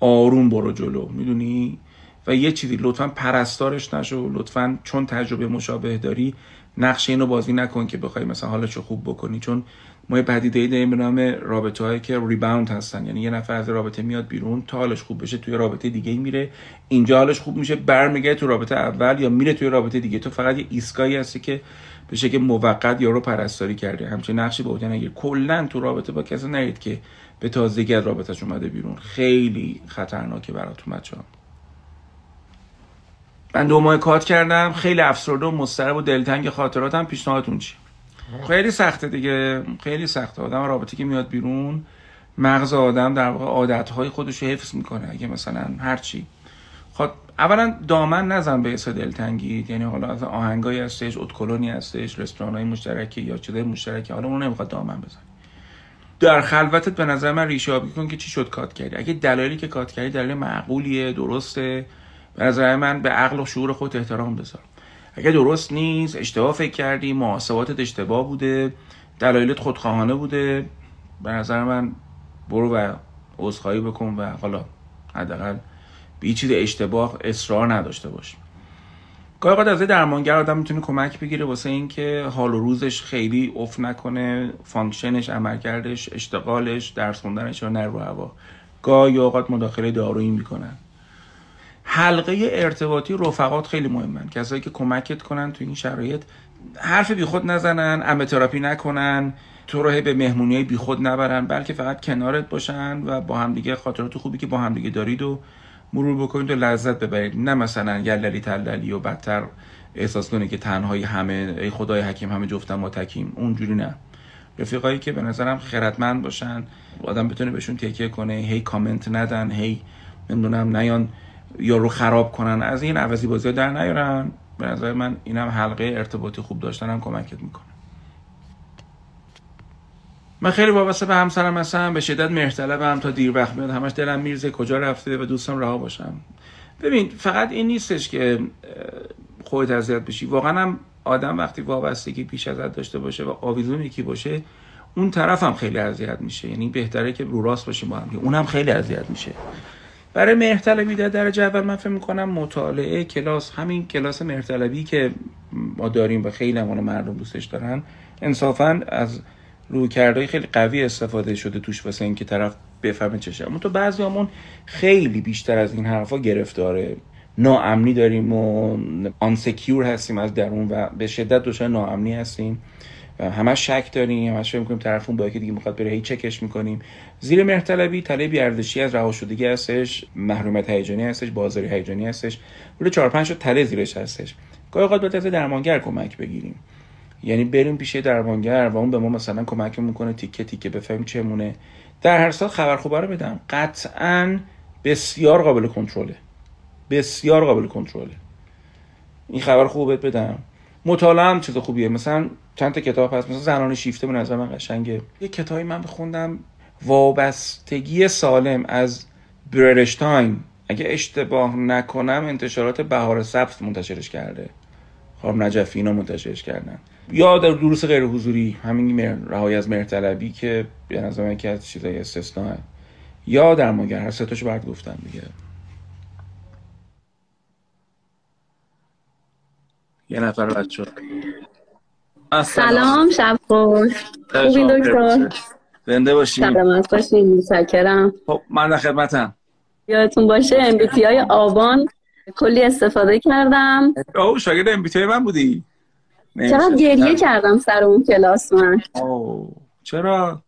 آروم برو جلو می‌دونی؟ و یه چیزی لطفا پرستارش نشو لطفا چون تجربه مشابه داری نقش اینو بازی نکن که بخوای مثلا حالشو خوب بکنی چون ما یه پدیده داریم به نام رابطه که ریباوند هستن. یعنی یه نفر از رابطه میاد بیرون تا حالش خوب بشه توی رابطه دیگه میره. اینجا حالش خوب میشه برمیگرده تو رابطه اول یا میره توی رابطه دیگه. تو فقط یه ایستگاهی هستی که به شکل موقت یارو پرستاری کرده. همچین نقشی به عهده نگیر. کلا تو رابطه با کسی نرید که به تازگی از رابطهش اومده بیرون. خیلی خطرناکه براتون بچه‌ها. من دو ماه کات کردم خیلی افسرده و مضطرب و دلتنگ خاطراتم. پیشنهادتون چی خیلی سخته دیگه. خیلی سخته. آدم رابطه که میاد بیرون مغز آدم در واقع عادتهای خودش رو حفظ می‌کنه. اگه مثلا هرچی خب اولا دامن نزن به حس دلتنگی. یعنی حالا از آهنگایی هستش اتکلونی هستش رستوران های مشترکی یا چیزای مشترکی. حالا اون نمی‌خواد دامن بزن در خلوتت به نظر من ریشه کن که چی شد کات کردی. اگه دلایلی که کات کردی دلیل معقولیه درسته. به نظر من به عقل و شعور خود احترام بذار. اگه درست نیست اشتباه فکر کردی محاسباتت اشتباه بوده دلایلت خودخواهانه بوده به نظر من برو و عذرخواهی بکن و حالا حداقل به چیز اشتباه اصرار نداشته باش گاهی اوقات از درمانگر آدم می‌تونه کمک بگیره واسه اینکه حال و روزش خیلی افت نکنه function ش عملکردش اشتغالش درس خوندنش رو نرو هوا. گاهی اوقات مداخله دارویی می‌کنن. حلقه ارتباطی رفقات خیلی مهمن. کسایی که کمکت کنن تو این شرایط. حرف بیخود نزنن امتراپی نکنن تو رو به مهمونی های بیخود نبرن بلکه فقط کنارت باشن و با همدیگه خاطرات خوبی که با همدیگه دارید و مرور بکنید و لذت ببرید. نه مثلا یللی تللی و بدتر احساس کنه که تنهایی همه ای خدای حکیم همه جفتن ما تکیم. اونجوری نه. رفیقایی که به نظرم خردمند باشن آدم بتونه بهشون تکیه کنه هی کامنت ندن هی نمی‌دونم نیان یا رو خراب کنن از این عوضی بازی در نیارن. به نظر من اینم حلقه ارتباطی خوب داشتن هم کمکت می‌کنه. من خیلی وابسته به همسرم هستم به شدت مهرطلبم تا دیر وقت میاد همش دلم میرزه کجا رفته و دوستم رها باشم. ببین فقط این نیستش که خودت اذیت بشی. واقعا هم آدم وقتی وابستگی پیش ازت داشته باشه و آویزون یکی باشه اون طرف هم خیلی اذیت میشه. یعنی بهتره که رو راست باشیم با هم. اونم خیلی اذیت میشه. برای مهرطلبی در درجه اول من فکر می‌کنم مطالعه کلاس همین کلاس مهرطلبی که ما داریم و خیلی همون مردم دوستش دارن انصافا از روی کرده خیلی قوی استفاده شده توش واسه اینکه طرف بفهمه چشه اما تو بعضی همون خیلی بیشتر از این حرفا گرفتاره. ناامنی داریم و آنسکیور هستیم از درون و به شدت دچار ناامنی هستیم. همش شک داریم همش فکر می‌کنیم طرفون با که دیگه می‌خواد بره هی چکش می‌کنیم. زیر مهرطلبی طلب بی‌ارزشی از رها شدگی هستش محرومیت هیجانی هستش بازاری هیجانی هستش. ولی 4 5 تله زیرش هستش. گاهی اوقات باید درمانگر کمک بگیریم. یعنی بریم پیش درمانگر و اون به ما مثلا کمک می‌کنه تیکه تیکه بفهمیم چمونه در هر سال خبر خوبه رو بدم. قطعا بسیار قابل کنترله. بسیار قابل کنترله. این خبر خوب بدم. مطالعه هم چیز خوبیه. مثلا چند تا کتاب هست مثلا زنان شیفته به نظر من قشنگه. یه کتابی من بخوندم وابستگی سالم از بررشتاین اگه اشتباه نکنم انتشارات بهار سبز منتشرش کرده. خانم نجفی اینا منتشرش کردن. یا در دروس غیر حضوری همین رهایی از مهرطلبی که به نظر که از چیزای استثناء یا در مگر هر سه تاشو برات گفتم دیگه. یه نفر بچه سلام شب خوش. خوبی دکتر؟ زنده باشین سلامت باشین متشکرم. خب من در خدمتم. یادتون باشه های آبان. کلی استفاده کردم. او شاگرد امبیتی من بودی. چقدر گریه کردم سر اون کلاس من. او چرا؟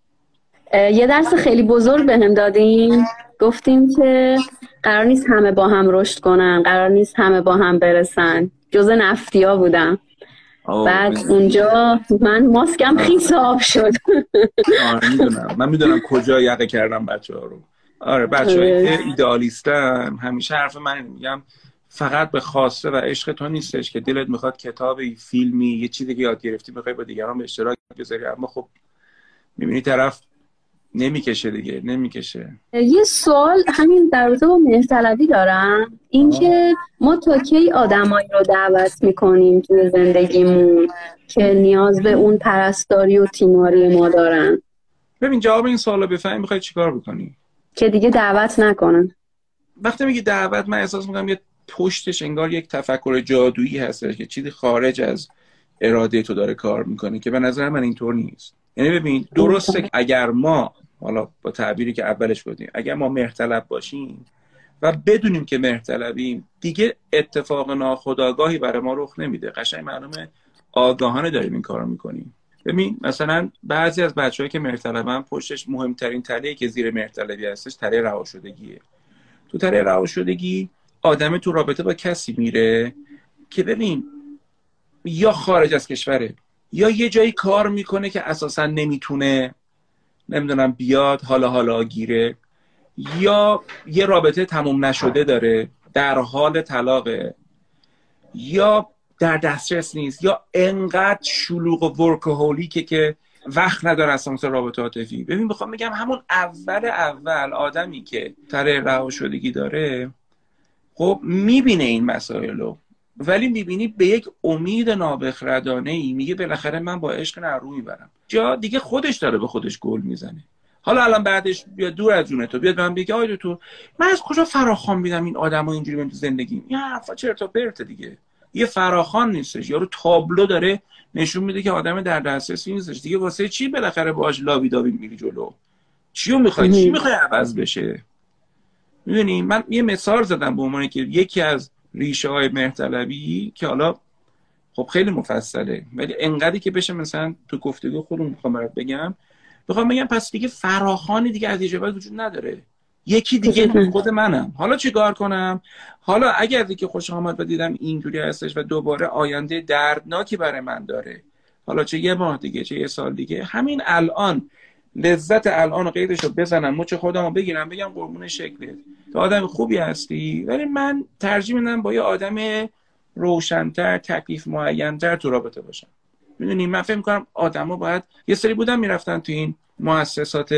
یه درس خیلی بزرگ بهم دادیم گفتیم که قرار نیست همه با هم رشد کنن قرار نیست همه با هم برسن. جز نفتیا بودم بعد اونجا من ماسکم خیس آب شد. آره می‌دونم. من می‌دونم کجا یقه کردم بچه ها رو. آره بچه های ایدئالیستن. همیشه حرف من میگم فقط به خواسته و عشق تو نیستش که دلت می‌خواد کتابی فیلمی یه چیزی که یاد گرفتی می‌خوای با دیگران به اشتراک بذاری. اما خب می‌بینی طرف نمی‌کشه دیگه نمی‌کشه. یه سوال همین در رابطه با مهرطلبی دارم. اینکه ما تا کی آدمایی رو دعوت می‌کنیم توی زندگیمون که نیاز به اون پرستاری و تیماری ما دارن؟ ببین جواب این سوالو بفهمی می‌خوای چیکار بکنی؟ که دیگه دعوت نکنن. وقتی میگی دعوت من احساس می‌کنم یه پشتش انگار یک تفکر جادویی هستش که چیزی خارج از اراده تو داره کار می‌کنه که به نظر من اینطور نیست. یعنی ببین درسته که اگر ما حالا با تعبیری که اولش بودیم اگر ما مهرطلب باشیم و بدونیم که مهرطلبیم دیگه اتفاق ناخودآگاهی برای ما رخ نمیده. قشنگ معلومه آگاهانه داریم این کار می‌کنیم. ببین مثلا بعضی از بچه‌هایی که مهرطلبن پشتش مهمترین تله که زیر مهرطلبی هستش تله رها شدگیه تو تله رها شدگی آدم تو رابطه با کسی میره که ببین یا خارج از کشوره یا یه جایی کار می‌کنه که اساسا نمی‌تونه نمی‌دونم بیاد حالا حالا گیره یا یه رابطه تموم نشده داره در حال طلاقه یا در دسترس نیست یا انقدر شلوغ و ورکهولیکه که وقت نداره اصلا مثل رابطه عاطفی. ببین بخوام بگم همون اول اول آدمی که تره رها شدگی داره خب می‌بینه این مسائل رو ولی می‌بینی به یک امید نابخردانه ای میگه بالاخره من با عشق نه رو می‌برم. جا دیگه خودش داره به خودش گل می‌زنه. حالا الان بعدش بیاد دور از جونه تو بیاد من بگه آی تو من از کجا فراخوان میدم این آدم اینجوری بهم تو زندگی؟ یه حرفا چرت و پرت دیگه؟ یه فراخوان نیستش یارو تابلو داره نشون میده که آدم در دسترسی نیستش. دیگه واسه چی بالاخره باهاش لابی دابی میری جلو؟ چیو می‌خوای؟ چی می‌خوای عوض بشه؟ می‌دونی من یه مثال زدم به عنوان که یکی از ریشه های مهرطلبی که حالا خب خیلی مفصله. ولی انقدری که بشه مثلا تو گفتگو خودم می‌خوام برات بگم بخوام بگم پس دیگه فراخانی دیگه از یه وجود نداره. یکی دیگه خود منم. حالا چیکار کنم؟ حالا اگر دیگه خوش آمد و دیدم اینجوری هستش و دوباره آینده دردناکی برای من داره حالا چه یه ماه دیگه چه یه سال دیگه همین الان لذت الان قیدش رو بزنم مچ خودم رو بگیرم بگم قربون شکلت. تو آدم خوبی هستی؟ ولی من ترجیح میدم با یه آدم روشنتر تکلیف معینتر تو رابطه باشم می‌دونی من فکر می‌کنم آدما باید یه سری بودن می‌رفتن تو این مؤسسات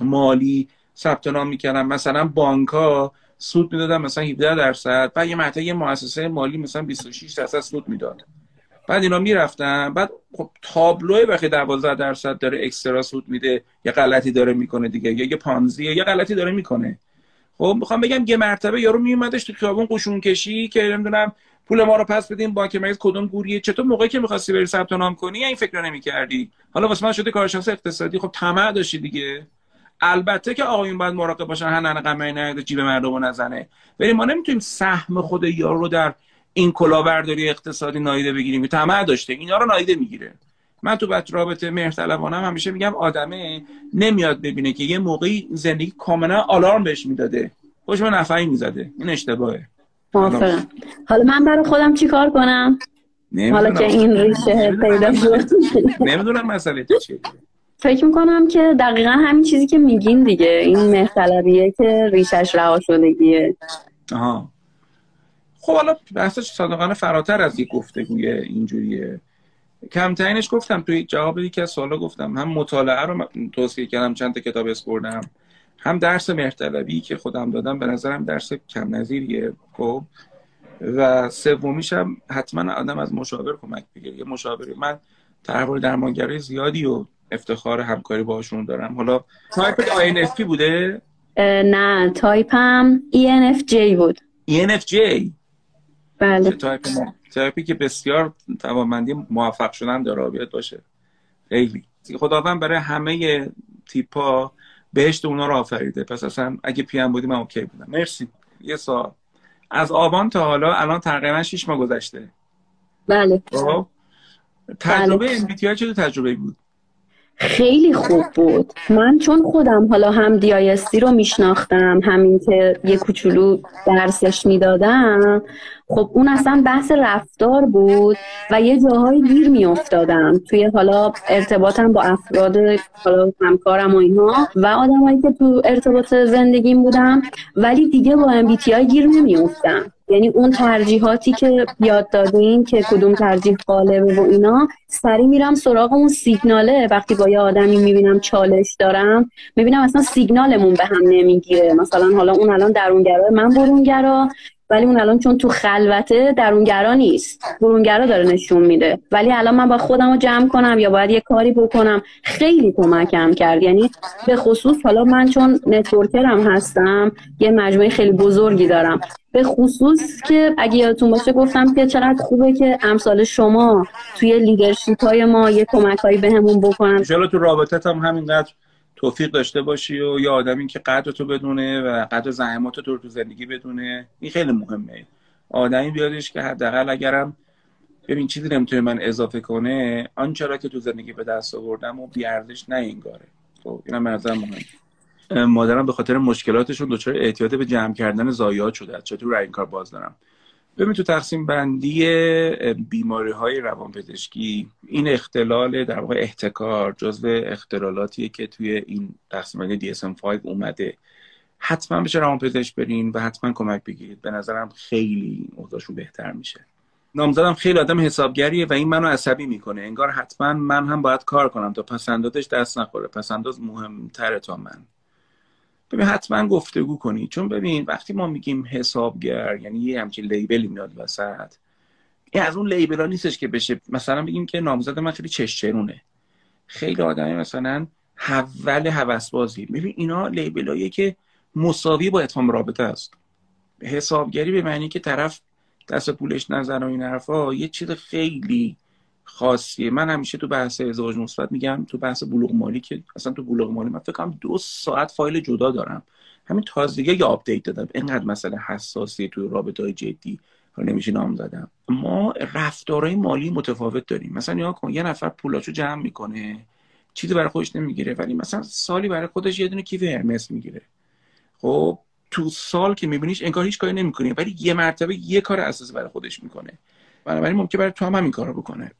مالی ثبت نام می‌کردن. مثلا بانک ها سود می‌دادن مثلا 17 درصد. بعد یه مقطع یه مؤسسه مالی مثلا 26 درصد سود می‌داد. بعد اینا می‌رفتن. بعد خب تابلوی وقتی 12 درصد داره اکسترا سود میده یه غلطی داره می‌کنه دیگه. یا یه پانزیه یه غلطی داره می‌کنه. خب می‌خوام بگم یه مرتبه یارو میومدش تو خیابون قشون کشی که نمی‌دونم پول ما رو پس بدیم بانک مرکز کدوم گوریه؟ چطور موقعی که می‌خواستی بری ثبت نام کنی؟ این فکر رو نمی‌کردی. حالا واسه من شده کارشناس اقتصادی. خب طمع داشتی دیگه. البته که آقایون باید مراقب باشن ننه قمه نه جیب مردم رو نزنه. ولی ما نمی‌تونیم سهم خود یارو رو در این کلاهبرداری اقتصادی نایده بگیریم. طمع داشته. اینا رو نایده می‌گیره. من تو بچه رابطه مهرطلبانم همیشه میگم آدمه نمیاد ببینه که یه موقعی زندگی کاملا آلارم بهش می‌داده. خوش من نفعی می‌زده. این اشتباهه. موافقم. حالا من برای خودم چیکار کنم؟ حالا که این ریشه پیدا شد. نمی‌دونم مسئله چیه. فکر می‌کنم که دقیقا همین چیزی که میگین دیگه. این مهرطلبیه که ریشش رها شدگیه. آها. خب حالا بحثش صادقانه فراتر از یک گفتگوی اینجوریه. کمترینش گفتم توی جواب یکی از سوالا گفتم. هم مطالعه رو توصیه کردم چند تا کتاب اسم بردم هم درس مهرطلبی که خودم دادم به نظرم درس کم نظیریه خب. و سومیش هم حتما آدم از مشاور کمک بگیره. یه مشاوری من تحول درمانگری زیادی و افتخار همکاری باشون دارم. حالا type INFP بوده؟ نه تایپم ENFJ بود. ENFJ بله. type typeی که بسیار توانمندی موفق شدن داره باشه. خیلی. خداوند برای همه تیپا بهشت اونا رو آفریده. پس اصلا اگه P هم بودی من اوکی بودم. مرسی. یه سال از آبان تا حالا الان تقریبا 6 ماه گذشته. بله. خب؟ تجربه بله. MBTI چه تجربه بود؟ خیلی خوب بود. من چون خودم حالا هم دیایستی رو میشناختم همین که یه کوچولو درسش می‌دادم خب اون اصلا بحث رفتار بود و یه جاهایی گیر میافتادم توی حالا ارتباطم با افراد حالا همکارم و اینها و آدمایی که تو ارتباط زندگیم بودم ولی دیگه با MBTI گیر نمیافتم. یعنی اون ترجیحاتی که یاد دادین که کدوم ترجیح غالبه و اینا سری میرم سراغ اون سیگناله. وقتی با یه آدمی می‌بینم چالش دارم می‌بینم اصلا سیگنالمون به هم نمی‌گیره. مثلا حالا اون الان درونگرا من برونگرا. ولی اون الان چون تو خلوته درونگرا نیست. برونگرا داره نشون میده. ولی الان من با خودم رو جمع کنم یا باید یه کاری بکنم. خیلی کمکم کرد. یعنی به خصوص حالا من چون networker م هستم یه مجموعه خیلی بزرگی دارم. به خصوص که اگه یادتون باشه گفتم که چقدر خوبه که امثال شما توی leadership های ما یه کمکایی بهمون به بکنن تو رابطت هم همینقدر توفیق داشته باشی و یا آدمی که قدر تو بدونه و قدر زحمات تو تو زندگی بدونه. این خیلی مهمه. آدمی بیادش که حداقل اگرم ببین چیزی نمی‌تونه من اضافه کنه آنچه را که تو زندگی به دست آوردم و بیارزش نه انگاره خب اینم مهم مادرم به خاطر مشکلاتشون دچار اعتیاد به جمع کردن ضایعات شده. چطور این کار باز دارم. ببین تو تقسیم بندی بیماری های روانپزشکی این اختلال در واقع احتکار جزو اختلالاتیه که توی این تقسیم بندی DSM-5 اومده. حتما بشه روانپزشک برین و حتما کمک بگیرید. به نظرم خیلی اوضاعشون بهتر میشه. نامزدم خیلی آدم حسابگریه و این منو عصبی می‌کنه. انگار حتما من هم باید کار کنم تا پسندازش دست نخوره. پسنداز مهمتره تا من. ببین حتما گفتگو کنید چون ببین وقتی ما میگیم حسابگر یعنی یه همچین لیبلی میاد وسط این از اون label ها نیستش که بشه. مثلا بگیم که نامزد من خیلی چشچرونه. خیلی آدمی مثلا اهل هوسبازی ببین اینا label که مساوی با اتمام رابطه است. حسابگری به معنی که طرف دست پولش نزن و این حرفا یه چیز خیلی خاصیه. من همیشه تو بحث ازدواج مثبت میگم تو بحث بلوغ مالی که اصلا تو بلوغ مالی من فکر کنم دو ساعت فایل جدا دارم. همین تازگی یا update دادم اینقدر مسئله حساسی تو رابطه های جدی نمیشه نام زدم. ما رفتارهای مالی متفاوت داریم. مثلا یا کن یه نفر پولاشو جمع می‌کنه چیزی برای خودش نمی‌گیره ولی مثلا سالی برای خودش یه دونه کیف هرمس می‌گیره. خب تو سال که میبینیش انگار هیچ کاری نمی‌کنه ولی یه مرتبه یه کار اساسی برای خودش می‌کنه. بنابراین ممکنه برای تو هم همین کارو بکنه.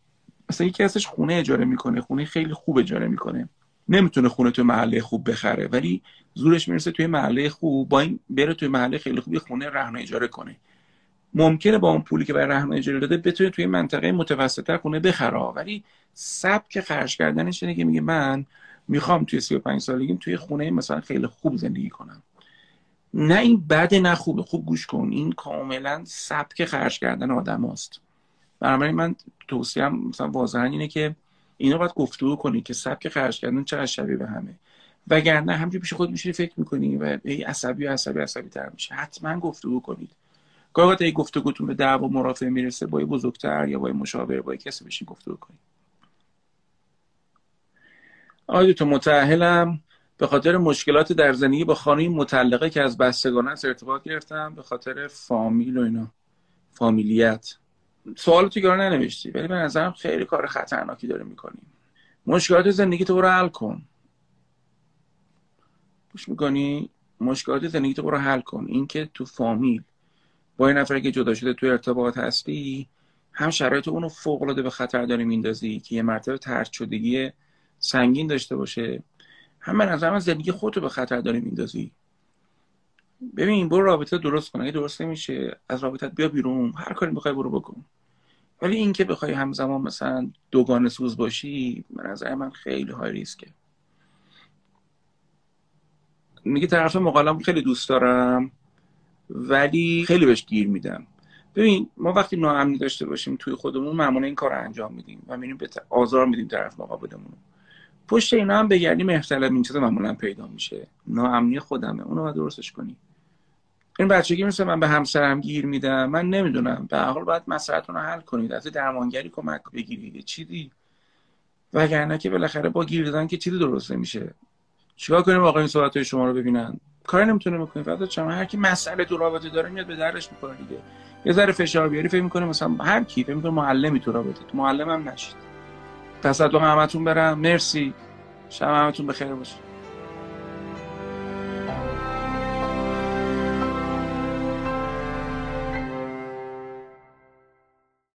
مثلا یکی ازش خونه اجاره می‌کنه خونه خیلی خوب اجاره می‌کنه. نمی‌تونه خونه توی محله خوب بخره ولی زورش می‌رسه توی محله خوب با این بره توی محله خیلی خوبی خونه رهن اجاره کنه. ممکنه با اون پولی که برای رهن اجاره داده بتونه توی منطقه متوسطتر خونه بخره. ولی سبک خرج کردنش اینه که میگه من می‌خوام توی 35 سالگیم توی خونه مثلا خیلی خوب زندگی کنم. نه این بد نه خوبه خوب گوش کن. این کاملا سبک خرج کردن آدم هاست. بنابراین من توصیم مثلا واضحا اینه که اینا باید گفتگو کنی که سبک خرج کردن چقدر شبیه به همه. وگرنه همجوری پیش خود میشی فکر می‌کنی و ای عصبی و عصبی عصبی تر میشه حتما گفتگو کنید. گاهی وقت گفتگوتون به دعوا مرافعه می‌رسه با بزرگتر یا با مشاور با کسی بشین گفتگو کنید. آیا تو متأهلم. به خاطر مشکلات در زندگی با خانه مطلقه که از بستگان است ارتباط گرفتم به خاطر فامیل و اینا. فامیلیت. سوال تو گار ننوشتی ولی به نظرم خیلی کار خطرناکی داره می‌کنیم مشکلات زندگی تو رو حل کن. گوش می‌کنی؟ مشکلات زندگی تو رو حل کن. اینکه تو فامیل با این نفر که جدا شده تو ارتباط هستی هم شرایط اونو فوق العاده به خطر داری میندازی که یه مرتبه ترد شدگی سنگین داشته باشه. هم به نظر من زندگی خودتو به خطر داری میندازی. ببین برو رابطه درست کن. اگه درست نمیشه از رابطت بیا بیرون. هر کاری بخوای برو بکن. ولی اینکه بخوای همزمان مثلا دوگانه سوز باشی به نظر من خیلی های ریسکه. میگه طرف مقالم خیلی دوست دارم ولی خیلی بهش گیر میدم. ببین ما وقتی ناامنی داشته باشیم توی خودمون معمولا این کار رو انجام میدیم و میریم به آزار میدیم طرف مقابلمون. پشت اینا هم بگردیم اختلاف این چیزا معمولا پیدا میشه. ناامنی خودمه اونو باید درستش کنی. این بچگی مثل من به همسرم گیر میدم من نمی‌دونم. به حال باید مسئلهتون رو حل کنید. از درمانگری کمک بگیرید. چیزی؟ وگرنه که بالاخره با گیر دادن که چیزی درست نمیشه. چیکار کنیم واقعا این صحبت شما رو ببینن؟ کار نمی‌تونه بکنه فقط چون هر کی مسئله تو رابطه داره میاد به درش می‌کنه دیگه. یه ذره فشار بیاری فکر می‌کنه مثلا هر کی فکر می‌کنه معلمی تو رابطه. تو معلم هم نشید. تصدق همتون برم. مرسی. شب همتون بخیر باشه.